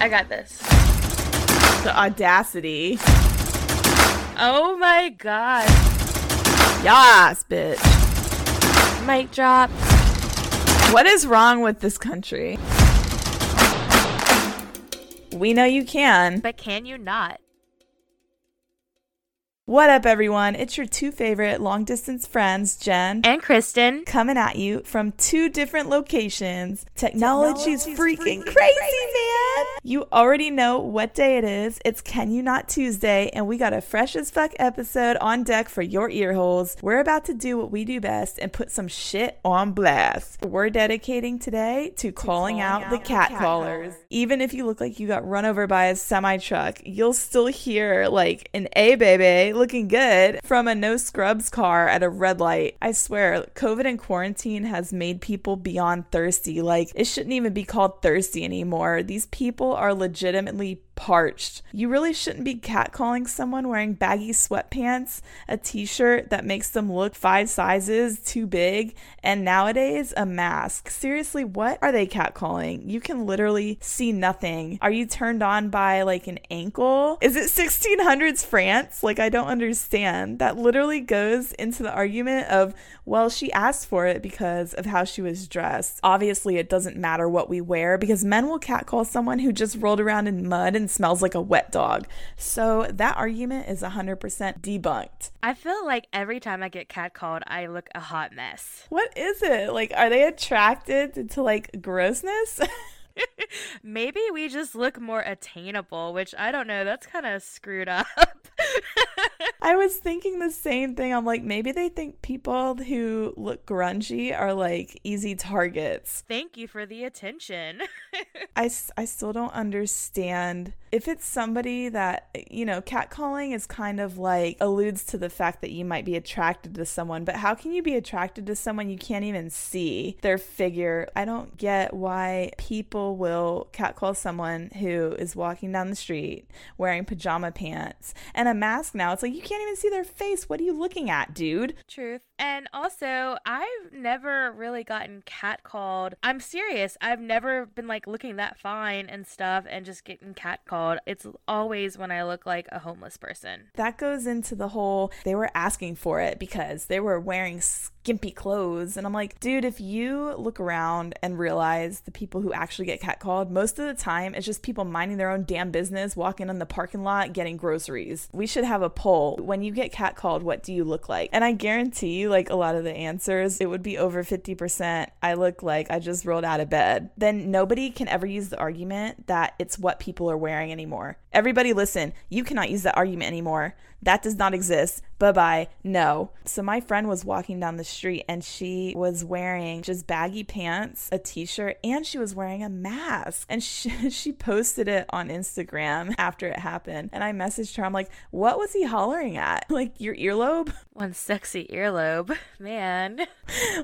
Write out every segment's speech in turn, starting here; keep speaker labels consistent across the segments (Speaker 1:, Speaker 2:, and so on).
Speaker 1: I got this.
Speaker 2: The audacity.
Speaker 1: Oh my god.
Speaker 2: Yas, bitch.
Speaker 1: Mic drop.
Speaker 2: What is wrong with this country? We know you can.
Speaker 1: But can you not?
Speaker 2: What up, everyone? It's your two favorite long distance friends, Jen
Speaker 1: And Kristen.
Speaker 2: coming at you from two different locations. Technology's,
Speaker 3: Technology's
Speaker 2: freaking,
Speaker 3: freaking
Speaker 2: crazy,
Speaker 3: crazy,
Speaker 2: man. You already know what day it is. It's Can You Not Tuesday, and we got a fresh as fuck episode on deck for your ear holes. We're about to do what we do best and put some shit on blast. We're dedicating today to, calling,
Speaker 3: calling
Speaker 2: out,
Speaker 3: out
Speaker 2: the
Speaker 3: the
Speaker 2: cat,
Speaker 3: cat
Speaker 2: callers.
Speaker 3: callers.
Speaker 2: Even if you look like you got run over by a semi truck, you'll still hear like an A baby looking good from a no scrubs car at a red light. I swear, COVID and quarantine has made people beyond thirsty. Like, it shouldn't even be called thirsty anymore. These people are legitimately parched. You really shouldn't be catcalling someone wearing baggy sweatpants, a t shirt that makes them look five sizes too big, and nowadays a mask. Seriously, what are they catcalling? You can literally see nothing. Are you turned on by like an ankle? Is it 1600s France? Like, I don't understand. That literally goes into the argument of, well, she asked for it because of how she was dressed. Obviously, it doesn't matter what we wear because men will catcall someone who just rolled around in mud and smells like a wet dog. So that argument is 100% debunked.
Speaker 1: I feel like every time I get catcalled, I look a hot mess.
Speaker 2: What is it? Like, are they attracted to, to like grossness?
Speaker 1: Maybe we just look more attainable, which I don't know. That's kind of screwed up.
Speaker 2: I was thinking the same thing. I'm like, maybe they think people who look grungy are like easy targets.
Speaker 1: Thank you for the attention.
Speaker 2: I, I still don't understand if it's somebody that, you know, catcalling is kind of like alludes to the fact that you might be attracted to someone, but how can you be attracted to someone you can't even see their figure? I don't get why people will catcall someone who is walking down the street wearing pajama pants and a mask now. It's like you can't even see their face. What are you looking at, dude?
Speaker 1: Truth. And also, I've never really gotten catcalled. I'm serious. I've never been like looking that fine and stuff and just getting catcalled. It's always when I look like a homeless person.
Speaker 2: That goes into the whole they were asking for it because they were wearing skimpy clothes. And I'm like, dude, if you look around and realize the people who actually get catcalled, most of the time it's just people minding their own damn business, walking in the parking lot, getting groceries. We should have a poll. When you get catcalled, what do you look like? And I guarantee you, like a lot of the answers, it would be over 50%. I look like I just rolled out of bed. Then nobody can ever use the argument that it's what people are wearing anymore. Everybody, listen, you cannot use that argument anymore. That does not exist. Bye bye. No. So, my friend was walking down the street and she was wearing just baggy pants, a t shirt, and she was wearing a mask. And she, she posted it on Instagram after it happened. And I messaged her. I'm like, what was he hollering at? Like, your earlobe?
Speaker 1: One sexy earlobe. Man.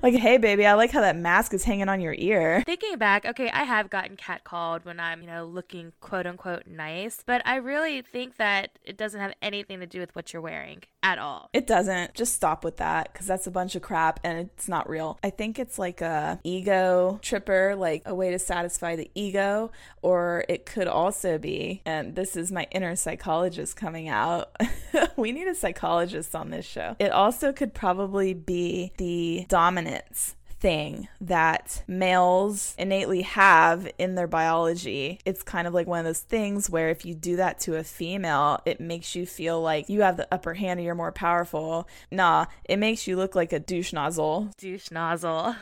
Speaker 2: like, hey, baby, I like how that mask is hanging on your ear.
Speaker 1: Thinking back, okay, I have gotten catcalled when I'm, you know, looking quote unquote nice, but I really think that it doesn't have anything to do with what you're wearing at all.
Speaker 2: It doesn't. Just stop with that because that's a bunch of crap and it's not real. I think it's like a ego tripper, like a way to satisfy the ego, or it could also be, and this is my inner psychologist coming out. we need a psychologist on this show. It also could probably be the dominance thing that males innately have in their biology. It's kind of like one of those things where if you do that to a female, it makes you feel like you have the upper hand and you're more powerful. Nah, it makes you look like a douche nozzle.
Speaker 1: Douche nozzle.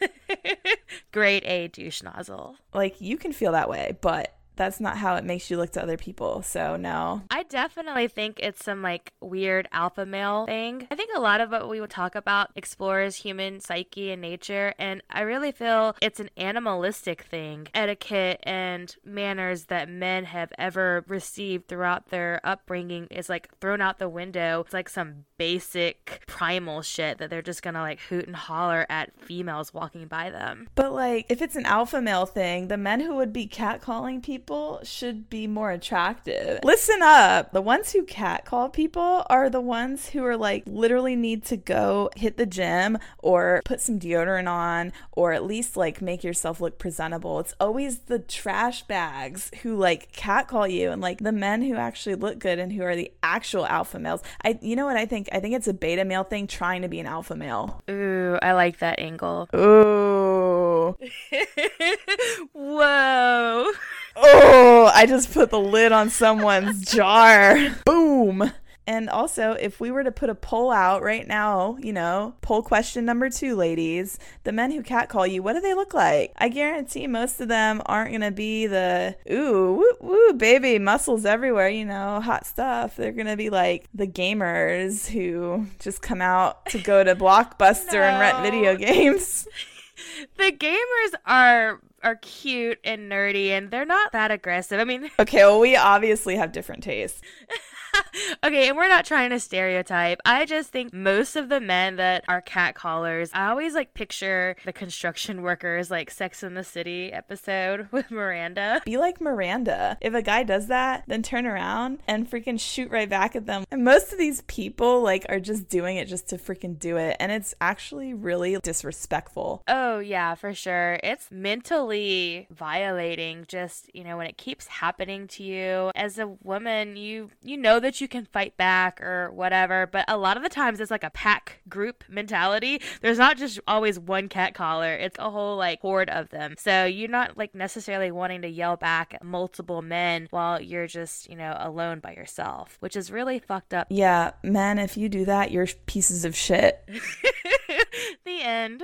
Speaker 1: Great A douche nozzle.
Speaker 2: Like you can feel that way, but that's not how it makes you look to other people. So no.
Speaker 1: I definitely think it's some like weird alpha male thing. I think a lot of what we would talk about explores human psyche and nature, and I really feel it's an animalistic thing. Etiquette and manners that men have ever received throughout their upbringing is like thrown out the window. It's like some basic primal shit that they're just gonna like hoot and holler at females walking by them.
Speaker 2: But like if it's an alpha male thing, the men who would be catcalling people people should be more attractive. Listen up. The ones who catcall people are the ones who are like literally need to go hit the gym or put some deodorant on or at least like make yourself look presentable. It's always the trash bags who like catcall you and like the men who actually look good and who are the actual alpha males. I you know what I think? I think it's a beta male thing trying to be an alpha male.
Speaker 1: Ooh, I like that angle.
Speaker 2: Ooh.
Speaker 1: Whoa.
Speaker 2: Oh, I just put the lid on someone's jar. Boom. And also, if we were to put a poll out right now, you know, poll question number two, ladies, the men who catcall you, what do they look like? I guarantee most of them aren't going to be the, ooh, woo, woo, baby, muscles everywhere, you know, hot stuff. They're going to be like the gamers who just come out to go to Blockbuster no. and rent video games.
Speaker 1: the gamers are are cute and nerdy and they're not that aggressive. I mean,
Speaker 2: okay, well, we obviously have different tastes.
Speaker 1: okay, and we're not trying to stereotype. I just think most of the men that are cat callers, I always like picture the construction workers like Sex in the City episode with Miranda.
Speaker 2: Be like Miranda. If a guy does that, then turn around and freaking shoot right back at them. And most of these people like are just doing it just to freaking do it. And it's actually really disrespectful.
Speaker 1: Oh, yeah, for sure. It's mentally violating just, you know, when it keeps happening to you. As a woman, you you know that you can fight back or whatever, but a lot of the times it's like a pack group mentality. There's not just always one cat caller, it's a whole like horde of them. So you're not like necessarily wanting to yell back at multiple men while you're just, you know, alone by yourself, which is really fucked up.
Speaker 2: Yeah, men, if you do that, you're pieces of shit.
Speaker 1: the end.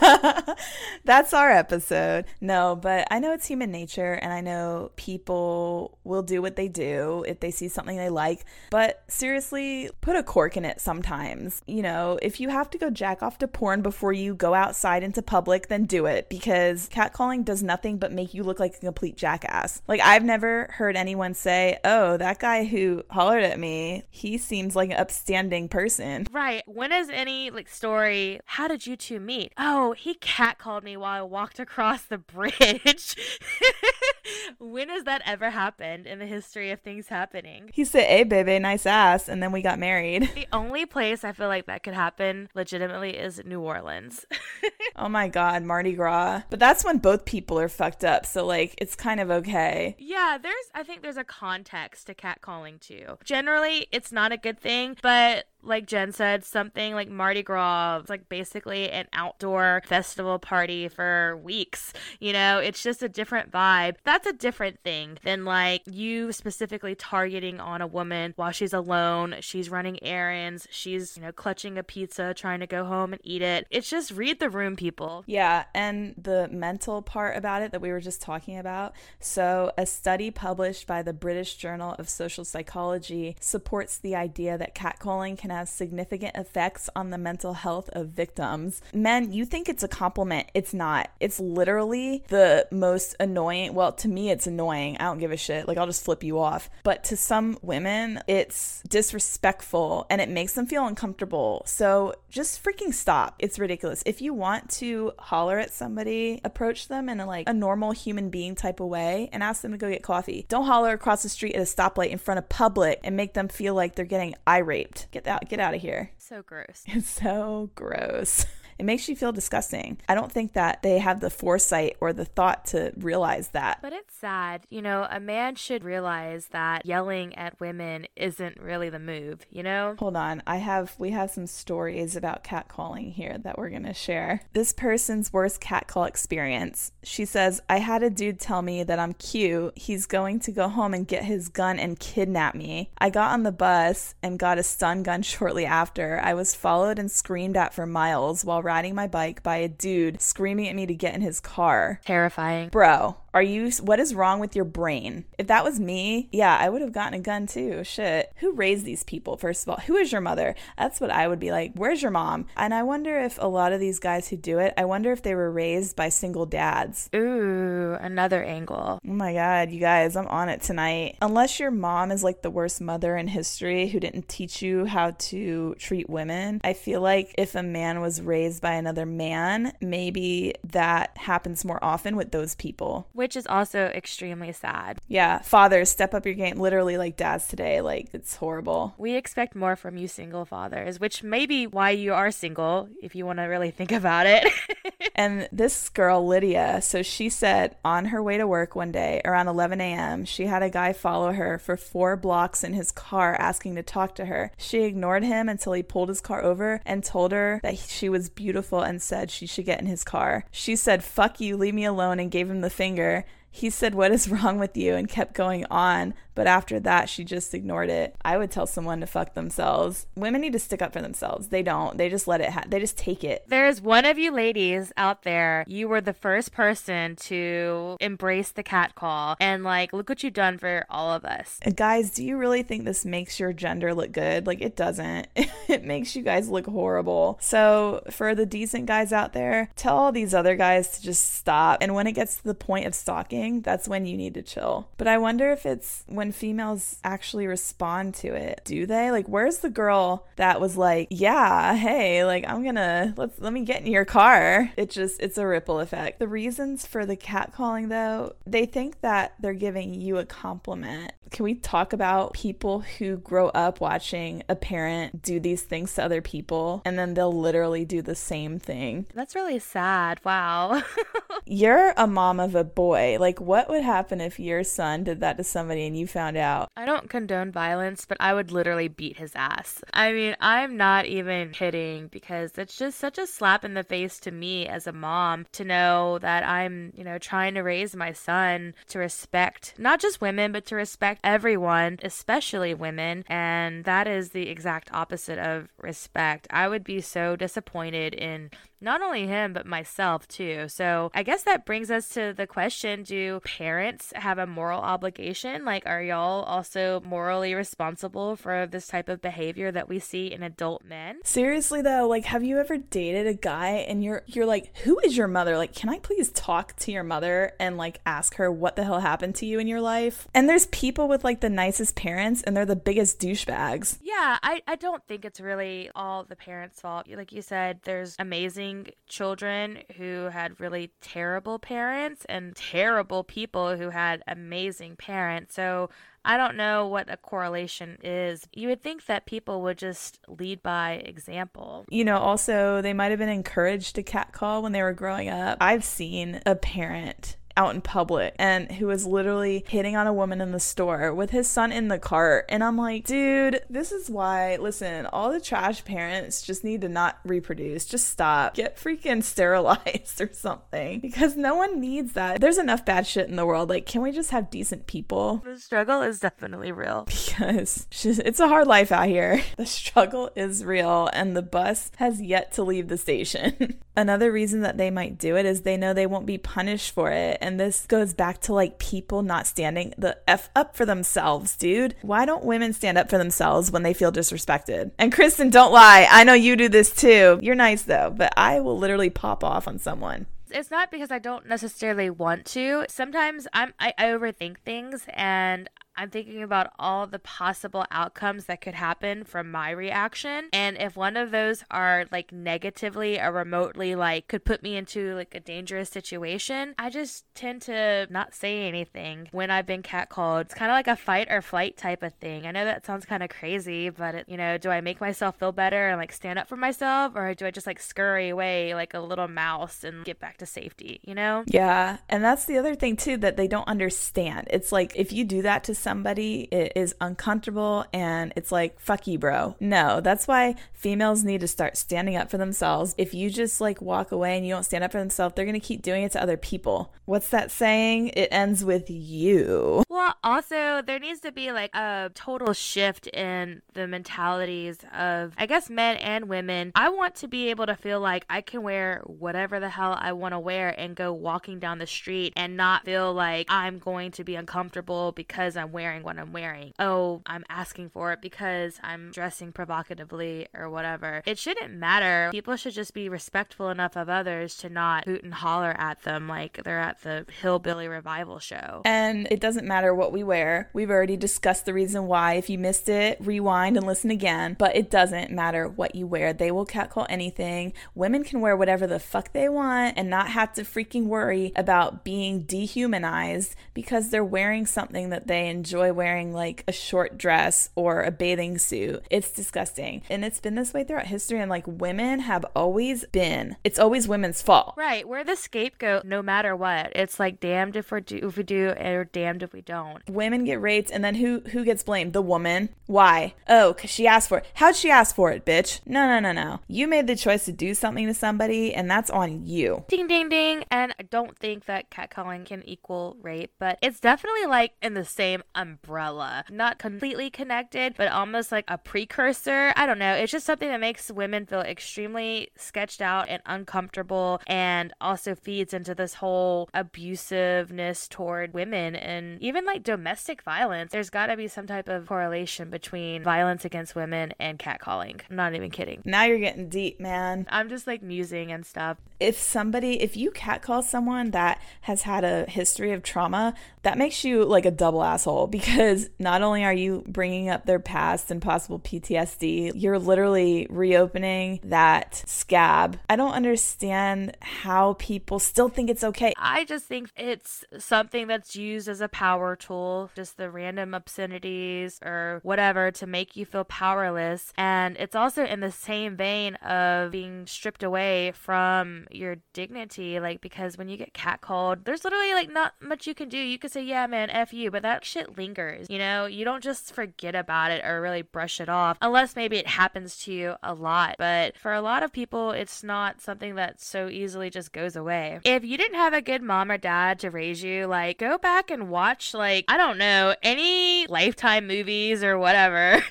Speaker 2: That's our episode. No, but I know it's human nature and I know people will do what they do if they see something they like but seriously, put a cork in it sometimes. You know, if you have to go jack off to porn before you go outside into public, then do it because catcalling does nothing but make you look like a complete jackass. Like, I've never heard anyone say, oh, that guy who hollered at me, he seems like an upstanding person.
Speaker 1: Right. When is any like story, how did you two meet? Oh, he catcalled me while I walked across the bridge. when has that ever happened in the history of things happening?
Speaker 2: He said, hey, baby, nice ass. And then we got married.
Speaker 1: The only place I feel like that could happen legitimately is New Orleans.
Speaker 2: oh my God, Mardi Gras. But that's when both people are fucked up. So, like, it's kind of okay.
Speaker 1: Yeah, there's, I think there's a context to catcalling too. Generally, it's not a good thing, but like Jen said, something like Mardi Gras, it's like basically an outdoor festival party for weeks. You know, it's just a different vibe. That's a different thing than like you specifically targeting on a woman while she's alone, she's running errands, she's, you know, clutching a pizza, trying to go home and eat it. It's just read the room, people.
Speaker 2: Yeah. And the mental part about it that we were just talking about. So, a study published by the British Journal of Social Psychology supports the idea that catcalling can have significant effects on the mental health of victims. Men, you think it's a compliment. It's not. It's literally the most annoying. Well, to me, it's annoying. I don't give a shit. Like, I'll just flip you off. But to some women, it's disrespectful and it makes them feel uncomfortable. So just freaking stop. It's ridiculous. If you want to holler at somebody, approach them in a like a normal human being type of way and ask them to go get coffee. Don't holler across the street at a stoplight in front of public and make them feel like they're getting irate. Get that get out of here.
Speaker 1: So gross.
Speaker 2: It's so gross. It makes you feel disgusting. I don't think that they have the foresight or the thought to realize that.
Speaker 1: But it's sad. You know, a man should realize that yelling at women isn't really the move, you know?
Speaker 2: Hold on. I have we have some stories about catcalling here that we're going to share. This person's worst catcall experience. She says, "I had a dude tell me that I'm cute. He's going to go home and get his gun and kidnap me. I got on the bus and got a stun gun shortly after. I was followed and screamed at for miles while riding my bike by a dude screaming at me to get in his car.
Speaker 1: Terrifying.
Speaker 2: Bro, are you, what is wrong with your brain? If that was me, yeah, I would have gotten a gun too. Shit. Who raised these people, first of all? Who is your mother? That's what I would be like. Where's your mom? And I wonder if a lot of these guys who do it, I wonder if they were raised by single dads.
Speaker 1: Ooh, another angle.
Speaker 2: Oh my God, you guys, I'm on it tonight. Unless your mom is like the worst mother in history who didn't teach you how to treat women, I feel like if a man was raised by another man, maybe that happens more often with those people.
Speaker 1: Wait, which is also extremely sad.
Speaker 2: Yeah, fathers, step up your game. Literally, like dads today, like it's horrible.
Speaker 1: We expect more from you single fathers, which may be why you are single, if you want to really think about it.
Speaker 2: and this girl, Lydia, so she said on her way to work one day around 11 a.m., she had a guy follow her for four blocks in his car asking to talk to her. She ignored him until he pulled his car over and told her that she was beautiful and said she should get in his car. She said, Fuck you, leave me alone, and gave him the finger. He said, What is wrong with you? and kept going on. But after that, she just ignored it. I would tell someone to fuck themselves. Women need to stick up for themselves. They don't. They just let it, ha- they just take it.
Speaker 1: There's one of you ladies out there. You were the first person to embrace the cat call. And like, look what you've done for all of us.
Speaker 2: And guys, do you really think this makes your gender look good? Like, it doesn't. it makes you guys look horrible. So, for the decent guys out there, tell all these other guys to just stop. And when it gets to the point of stalking, that's when you need to chill. But I wonder if it's when when females actually respond to it. Do they? Like where's the girl that was like, "Yeah, hey, like I'm to let's let me get in your car." It just it's a ripple effect. The reasons for the catcalling though, they think that they're giving you a compliment. Can we talk about people who grow up watching a parent do these things to other people and then they'll literally do the same thing?
Speaker 1: That's really sad. Wow.
Speaker 2: You're a mom of a boy. Like what would happen if your son did that to somebody and you found out.
Speaker 1: I don't condone violence, but I would literally beat his ass. I mean, I'm not even kidding because it's just such a slap in the face to me as a mom to know that I'm, you know, trying to raise my son to respect not just women, but to respect everyone, especially women. And that is the exact opposite of respect. I would be so disappointed in not only him, but myself too. So I guess that brings us to the question do parents have a moral obligation? Like, are y'all also morally responsible for this type of behavior that we see in adult men?
Speaker 2: Seriously though, like have you ever dated a guy and you're you're like, "Who is your mother? Like, can I please talk to your mother and like ask her what the hell happened to you in your life?" And there's people with like the nicest parents and they're the biggest douchebags.
Speaker 1: Yeah, I I don't think it's really all the parents' fault. Like you said, there's amazing children who had really terrible parents and terrible people who had amazing parents. So I don't know what a correlation is. You would think that people would just lead by example.
Speaker 2: You know, also, they might have been encouraged to catcall when they were growing up. I've seen a parent out in public and who was literally hitting on a woman in the store with his son in the cart. And I'm like, dude, this is why, listen, all the trash parents just need to not reproduce. Just stop. Get freaking sterilized or something because no one needs that. There's enough bad shit in the world. Like, can we just have decent people?
Speaker 1: The struggle is definitely real.
Speaker 2: Because it's a hard life out here. The struggle is real and the bus has yet to leave the station. Another reason that they might do it is they know they won't be punished for it and this goes back to like people not standing the F up for themselves, dude. Why don't women stand up for themselves when they feel disrespected? And Kristen, don't lie. I know you do this too. You're nice though, but I will literally pop off on someone
Speaker 1: it's not because I don't necessarily want to. Sometimes I'm I, I overthink things and I'm thinking about all the possible outcomes that could happen from my reaction. And if one of those are like negatively or remotely like could put me into like a dangerous situation, I just tend to not say anything when I've been catcalled. It's kind of like a fight or flight type of thing. I know that sounds kind of crazy, but it, you know, do I make myself feel better and like stand up for myself or do I just like scurry away like a little mouse and get back to safety, you know?
Speaker 2: Yeah. And that's the other thing too that they don't understand. It's like if you do that to somebody, it is uncomfortable and it's like, fuck you, bro. No, that's why females need to start standing up for themselves. If you just like walk away and you don't stand up for themselves, they're going to keep doing it to other people. What's that saying? It ends with you.
Speaker 1: Well, also, there needs to be like a total shift in the mentalities of, I guess, men and women. I want to be able to feel like I can wear whatever the hell I want to wear and go walking down the street and not feel like I'm going to be uncomfortable because I'm wearing what I'm wearing. Oh, I'm asking for it because I'm dressing provocatively or whatever. It shouldn't matter. People should just be respectful enough of others to not hoot and holler at them like they're at the hillbilly revival show.
Speaker 2: And it doesn't matter what we wear. We've already discussed the reason why. If you missed it, rewind and listen again. But it doesn't matter what you wear. They will catcall anything. Women can wear whatever the fuck they want and not have to freaking worry about being dehumanized because they're wearing something that they enjoy wearing, like a short dress or a bathing suit. It's disgusting. And it's been this way throughout history. And like women have always been, it's always women's fault.
Speaker 1: Right. We're the scapegoat no matter what. It's like damned if we do if we do or damned if we don't.
Speaker 2: Women get raped and then who who gets blamed? The woman. Why? Oh, cuz she asked for it. How'd she ask for it, bitch? No, no, no, no. You made the choice to do something to somebody and that's on you.
Speaker 1: Ding ding ding. And I don't think that catcalling can equal rape, but it's definitely like in the same umbrella. Not completely connected, but almost like a precursor. I don't know. It's just something that makes women feel extremely sketched out and uncomfortable and also feeds into this whole abusiveness toward women and even like domestic violence. There's got to be some type of correlation between violence against women and catcalling. I'm not even kidding.
Speaker 2: Now you're getting deep, man.
Speaker 1: I'm just like musing and stuff.
Speaker 2: If somebody, if you catcall someone that has had a history of trauma, that makes you like a double asshole because not only are you bringing up their past and possible PTSD, you're literally reopening that scab. I don't understand how people still think it's okay.
Speaker 1: I just think it's something that's used as a power tool, just the random obscenities or whatever to make you feel powerless. And it's also in the same vein of being stripped away from your dignity. Like, because when you get catcalled, there's literally like not much you can do. You can say, yeah, man, F you, but that shit lingers. You know, you don't just forget about it or really brush it off unless maybe it happens to you a lot. But for a lot of people, it's not something that so easily just goes away. If you didn't have a good mom or dad to raise you, like, go back and watch, like, I don't know, any Lifetime movies or whatever.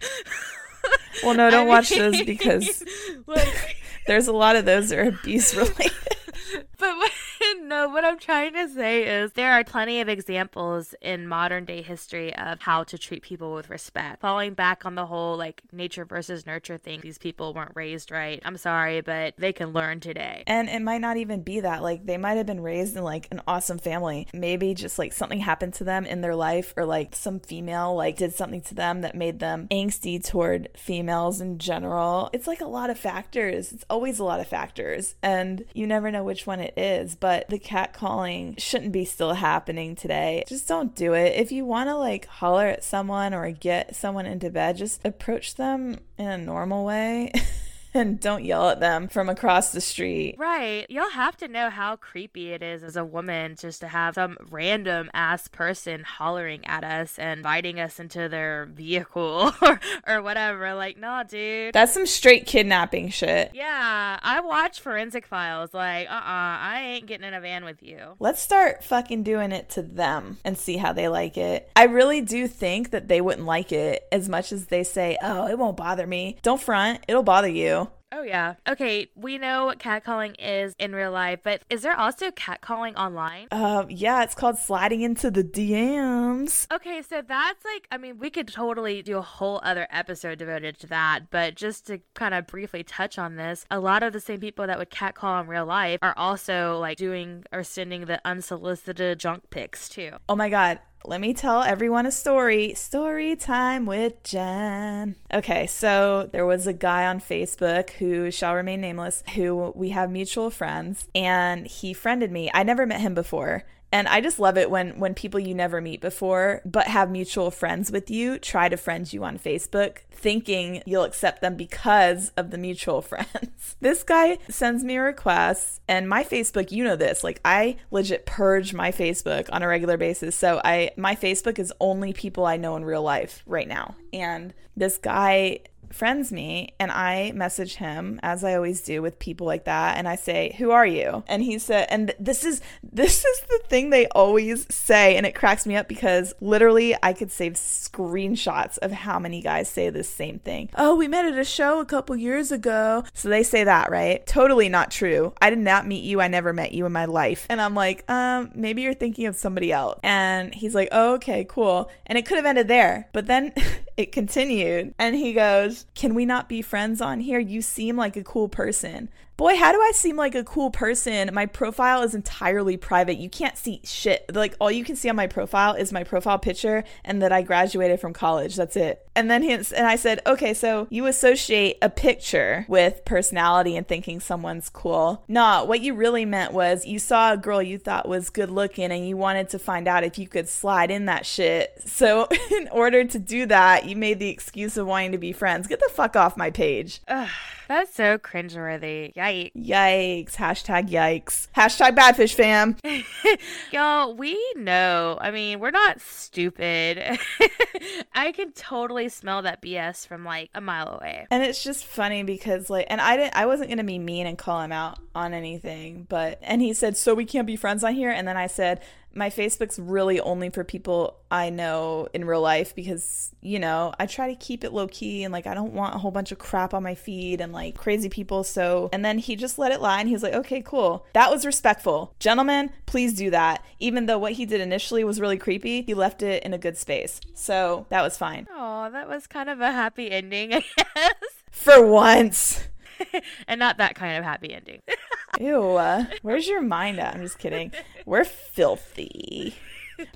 Speaker 2: Well, no, don't I watch those because like, there's a lot of those that are abuse related.
Speaker 1: but what, no, what I'm trying to say is there are plenty of examples in modern day history of how to treat people with respect. Falling back on the whole like nature versus nurture thing, these people weren't raised right. I'm sorry, but they can learn today.
Speaker 2: And it might not even be that. Like they might have been raised in like an awesome family. Maybe just like something happened to them in their life or like some female like did something to them that made them angsty toward females in general. It's like a lot of factors. It's always a lot of factors. And you never know which one it is. But the catcalling shouldn't be still happening today. Just don't do it. If you want to like holler at someone or get someone into bed, just approach them in a normal way. and don't yell at them from across the street.
Speaker 1: Right. You'll have to know how creepy it is as a woman just to have some random ass person hollering at us and inviting us into their vehicle or, or whatever. Like, nah, dude.
Speaker 2: That's some straight kidnapping shit.
Speaker 1: Yeah. I watch Forensic Files. Like, uh uh-uh, uh I ain't getting in a van with you.
Speaker 2: Let's start fucking doing it to them and see how they like it. I really do think that they wouldn't like it as much as they say, oh, it won't bother me. Don't front, it'll bother you.
Speaker 1: Oh, yeah. Okay, we know what catcalling is in real life, but is there also catcalling online?
Speaker 2: Uh, yeah, it's called sliding into the DMs.
Speaker 1: Okay, so that's like, I mean, we could totally do a whole other episode devoted to that, but just to kind of briefly touch on this, a lot of the same people that would catcall in real life are also like doing or sending the unsolicited junk pics too.
Speaker 2: Oh my God let me tell everyone a story. Story time with Jen. Okay, so there was a guy on Facebook who shall remain nameless, who we have mutual friends, and he friended me. I never met him before. And I just love it when when people you never meet before but have mutual friends with you try to friend you on Facebook thinking you'll accept them because of the mutual friends. this guy sends me requests and my Facebook, you know this, like I legit purge my Facebook on a regular basis. So I my Facebook is only people I know in real life right now. And this guy friends me and I message him as I always do with people like that and I say, "Who are you?" And he said and this is this is the thing they always say and it cracks me up because literally I could save screenshots of how many guys say this same thing. "Oh, we met at a show a couple years ago." So they say that, right? Totally not true. I did not meet you. I never met you in my life. And I'm like, "Um, maybe you're thinking of somebody else." And he's like, oh, "Okay, cool." And it could have ended there. But then it continued and he goes, Can we not be friends on here? You seem like a cool person. Boy, how do I seem like a cool person? My profile is entirely private. You can't see shit. Like, all you can see on my profile is my profile picture and that I graduated from college. That's it. And then he, and I said, okay, so you associate a picture with personality and thinking someone's cool. Nah, what you really meant was you saw a girl you thought was good looking and you wanted to find out if you could slide in that shit. So, in order to do that, you made the excuse of wanting to be friends. Get the fuck off my page.
Speaker 1: Ugh, that's so cringeworthy. Yikes.
Speaker 2: Yikes. Hashtag yikes. Hashtag badfish fam.
Speaker 1: Y'all, we know. I mean, we're not stupid. I can totally smell that BS from like a mile away.
Speaker 2: And it's just funny because like and I didn't I wasn't gonna be mean and call him out on anything, but and he said, So we can't be friends on here? And then I said, my Facebook's really only for people I know in real life because, you know, I try to keep it low key and like I don't want a whole bunch of crap on my feed and like crazy people. So, and then he just let it lie and he was like, okay, cool. That was respectful. Gentlemen, please do that. Even though what he did initially was really creepy, he left it in a good space. So that was fine.
Speaker 1: Oh, that was kind of a happy ending, I guess.
Speaker 2: For once.
Speaker 1: and not that kind of happy ending.
Speaker 2: Ew. Uh, where's your mind at? I'm just kidding. We're filthy.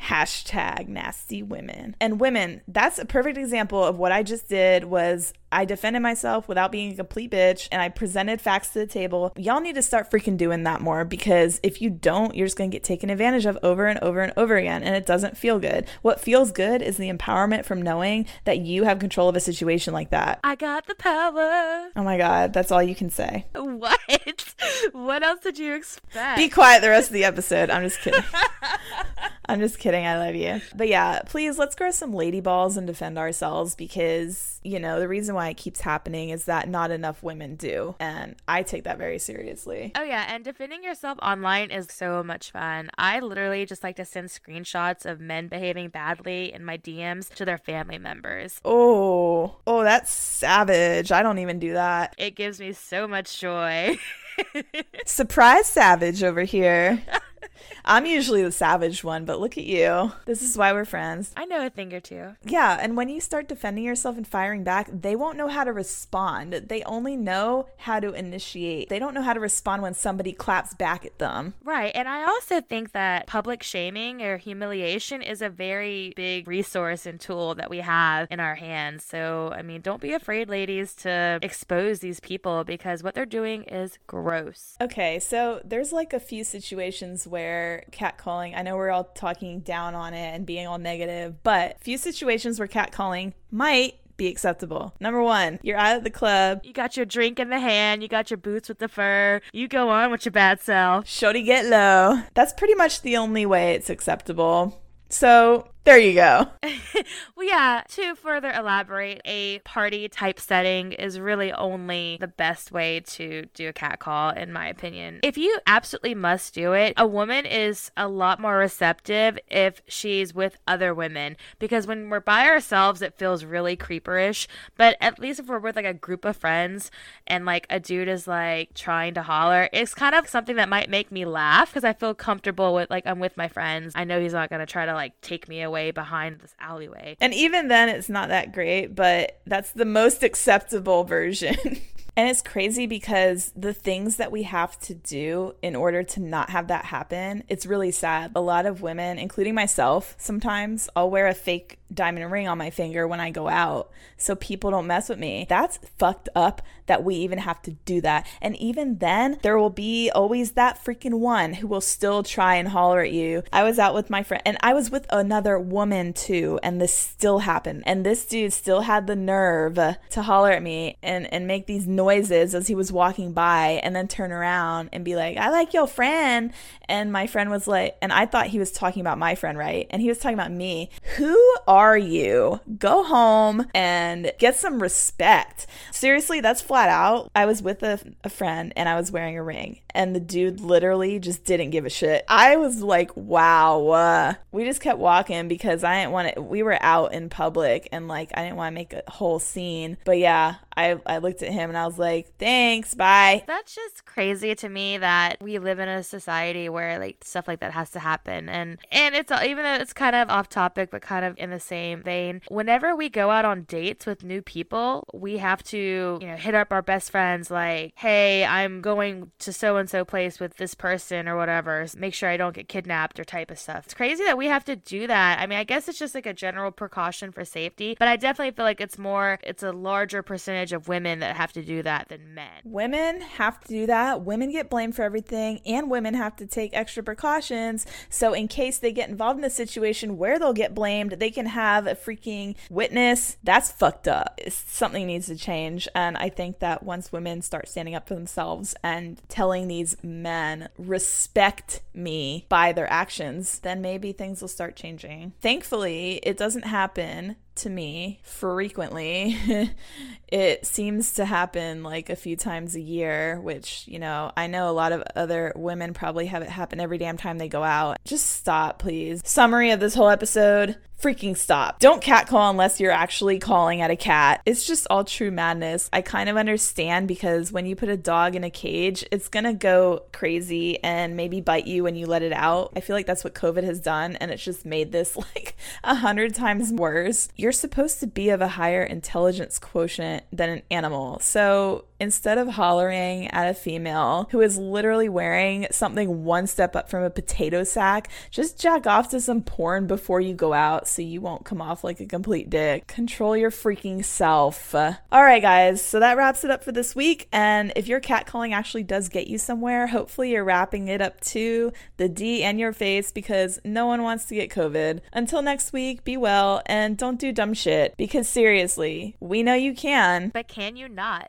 Speaker 2: Hashtag nasty women. And women, that's a perfect example of what I just did was I defended myself without being a complete bitch and I presented facts to the table. Y'all need to start freaking doing that more because if you don't, you're just going to get taken advantage of over and over and over again and it doesn't feel good. What feels good is the empowerment from knowing that you have control of a situation like that.
Speaker 1: I got the power.
Speaker 2: Oh my god, that's all you can say.
Speaker 1: What? What else did you expect?
Speaker 2: Be quiet the rest of the episode. I'm just kidding. I'm just kidding. I love you. But yeah, please let's grow some lady balls and defend ourselves because, you know, the reason why it keeps happening is that not enough women do. And I take that very seriously.
Speaker 1: Oh, yeah. And defending yourself online is so much fun. I literally just like to send screenshots of men behaving badly in my DMs to their family members.
Speaker 2: Oh, oh, that's savage. I don't even do that.
Speaker 1: It gives me so much joy.
Speaker 2: Surprise savage over here. I'm usually the savage one, but look at you. This is why we're friends.
Speaker 1: I know a thing or two.
Speaker 2: Yeah, and when you start defending yourself and firing back, they won't know how to respond. They only know how to initiate. They don't know how to respond when somebody claps back at them.
Speaker 1: Right. And I also think that public shaming or humiliation is a very big resource and tool that we have in our hands. So, I mean, don't be afraid, ladies, to expose these people because what they're doing is gross.
Speaker 2: Okay, so there's like a few situations where catcalling, I know we're all talking down on it and being all negative, but few situations where catcalling might be acceptable. Number one, you're out at the club.
Speaker 1: You got your drink in the hand, you got your boots with the fur, you go on with your bad self.
Speaker 2: Shorty get low. That's pretty much the only way it's acceptable. So there you go.
Speaker 1: well, yeah, to further elaborate, a party type setting is really only the best way to do a cat call, in my opinion. If you absolutely must do it, a woman is a lot more receptive if she's with other women because when we're by ourselves, it feels really creeperish. But at least if we're with like a group of friends and like a dude is like trying to holler, it's kind of something that might make me laugh because I feel comfortable with like I'm with my friends. I know he's not going to try to like take me away behind this alleyway.
Speaker 2: And even then, it's not that great, but that's the most acceptable version. And it's crazy because the things that we have to do in order to not have that happen, it's really sad. A lot of women, including myself, sometimes I'll wear a fake diamond ring on my finger when I go out so people don't mess with me. That's fucked up that we even have to do that. And even then, there will be always that freaking one who will still try and holler at you. I was out with my friend and I was with another woman too, and this still happened. And this dude still had the nerve to holler at me and, and make these noises as he was walking by and then turn around and be like, I like your friend. And my friend was like, and I thought he was talking about my friend, right? And he was talking about me. Who are are you? Go home and get some respect. Seriously, that's flat out. I was with a, a friend and I was wearing a ring, and the dude literally just didn't give a shit. I was like, wow. Uh, we just kept walking because I didn't want to, we were out in public and like I didn't want to make a whole scene. But yeah, I, I looked at him and I was like, thanks, bye.
Speaker 1: That's just crazy to me that we live in a society where like stuff like that has to happen. And and it's even though it's kind of off topic, but kind of in the same vein. Whenever we go out on dates with new people, we have to you know hit up our best friends like, hey, I'm going to so and so place with this person or whatever. Make sure I don't get kidnapped or type of stuff. It's crazy that we have to do that. I mean, I guess it's just like a general precaution for safety, but I definitely feel like it's more, it's a larger percentage of women that have to do that than men.
Speaker 2: Women have to do that. Women get blamed for everything, and women have to take extra precautions. So, in case they get involved in a situation where they'll get blamed, they can have a freaking witness. That's fucked up. Something needs to change. And I think that once women start standing up for themselves and telling men, respect me by their actions, then maybe things will start changing. Thankfully, it doesn't happen to me frequently. it seems to happen like a few times a year, which, you know, I know a lot of other women probably have it happen every damn time they go out. Just stop, please. Summary of this whole episode freaking stop. Don't catcall unless you're actually calling at a cat. It's just all true madness. I kind of understand because when you put a dog in a cage, it's gonna go crazy and maybe bite you when you let it out. I feel like that's what COVID has done, and it's just made this like a hundred times worse. You're supposed to be of a higher intelligence quotient than an animal. So instead of hollering at a female who is literally wearing something one step up from a potato sack, just jack off to some porn before you go out so you won't come off like a complete dick. Control your freaking self. All right, guys, so that wraps it up for this week. And if your catcalling actually does get you somewhere, hopefully you're wrapping it up to the D and your face because no one wants to get COVID. Until next week, be well and don't do dumb shit because seriously, we know you can.
Speaker 1: But can you not?